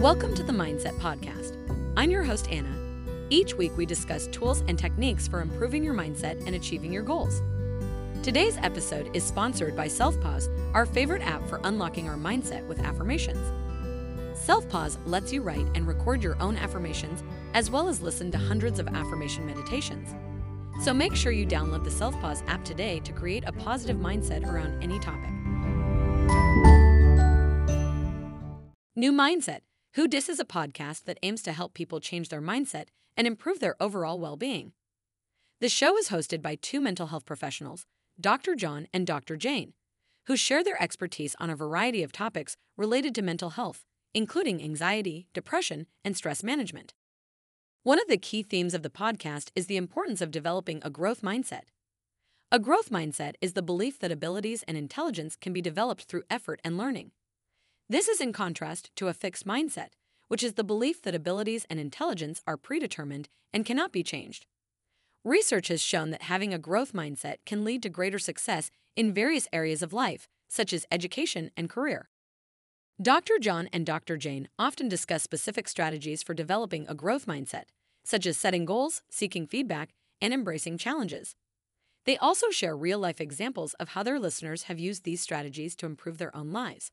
Welcome to the Mindset Podcast. I'm your host, Anna. Each week, we discuss tools and techniques for improving your mindset and achieving your goals. Today's episode is sponsored by SelfPause, our favorite app for unlocking our mindset with affirmations. SelfPause lets you write and record your own affirmations, as well as listen to hundreds of affirmation meditations. So make sure you download the SelfPause app today to create a positive mindset around any topic. New Mindset Who Dis is a podcast that aims to help people change their mindset and improve their overall well being. The show is hosted by two mental health professionals, Dr. John and Dr. Jane, who share their expertise on a variety of topics related to mental health, including anxiety, depression, and stress management. One of the key themes of the podcast is the importance of developing a growth mindset. A growth mindset is the belief that abilities and intelligence can be developed through effort and learning. This is in contrast to a fixed mindset, which is the belief that abilities and intelligence are predetermined and cannot be changed. Research has shown that having a growth mindset can lead to greater success in various areas of life, such as education and career. Dr. John and Dr. Jane often discuss specific strategies for developing a growth mindset, such as setting goals, seeking feedback, and embracing challenges. They also share real life examples of how their listeners have used these strategies to improve their own lives.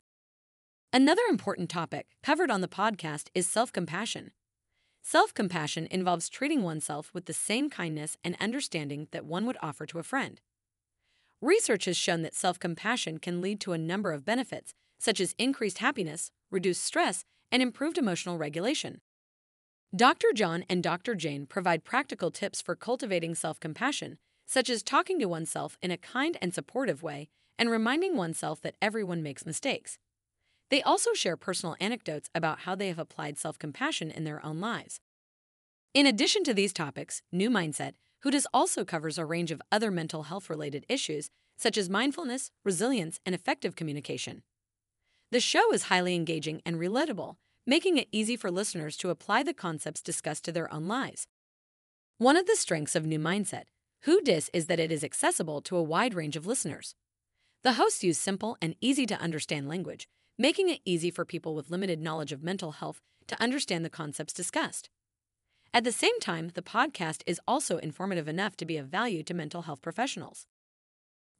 Another important topic covered on the podcast is self compassion. Self compassion involves treating oneself with the same kindness and understanding that one would offer to a friend. Research has shown that self compassion can lead to a number of benefits, such as increased happiness, reduced stress, and improved emotional regulation. Dr. John and Dr. Jane provide practical tips for cultivating self compassion, such as talking to oneself in a kind and supportive way and reminding oneself that everyone makes mistakes. They also share personal anecdotes about how they have applied self compassion in their own lives. In addition to these topics, New Mindset, Who Dis also covers a range of other mental health related issues such as mindfulness, resilience, and effective communication. The show is highly engaging and relatable, making it easy for listeners to apply the concepts discussed to their own lives. One of the strengths of New Mindset, Who Dis, is that it is accessible to a wide range of listeners. The hosts use simple and easy to understand language making it easy for people with limited knowledge of mental health to understand the concepts discussed. At the same time, the podcast is also informative enough to be of value to mental health professionals.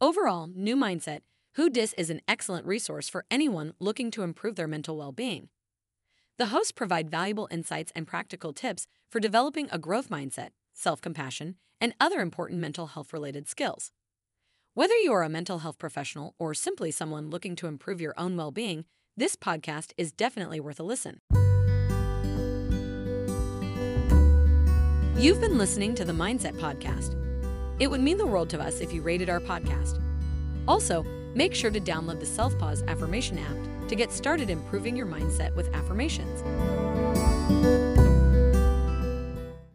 Overall, New Mindset Who Dis is an excellent resource for anyone looking to improve their mental well being. The hosts provide valuable insights and practical tips for developing a growth mindset, self compassion, and other important mental health related skills. Whether you are a mental health professional or simply someone looking to improve your own well being, this podcast is definitely worth a listen. You've been listening to the Mindset Podcast. It would mean the world to us if you rated our podcast. Also, make sure to download the Self Pause Affirmation app to get started improving your mindset with affirmations.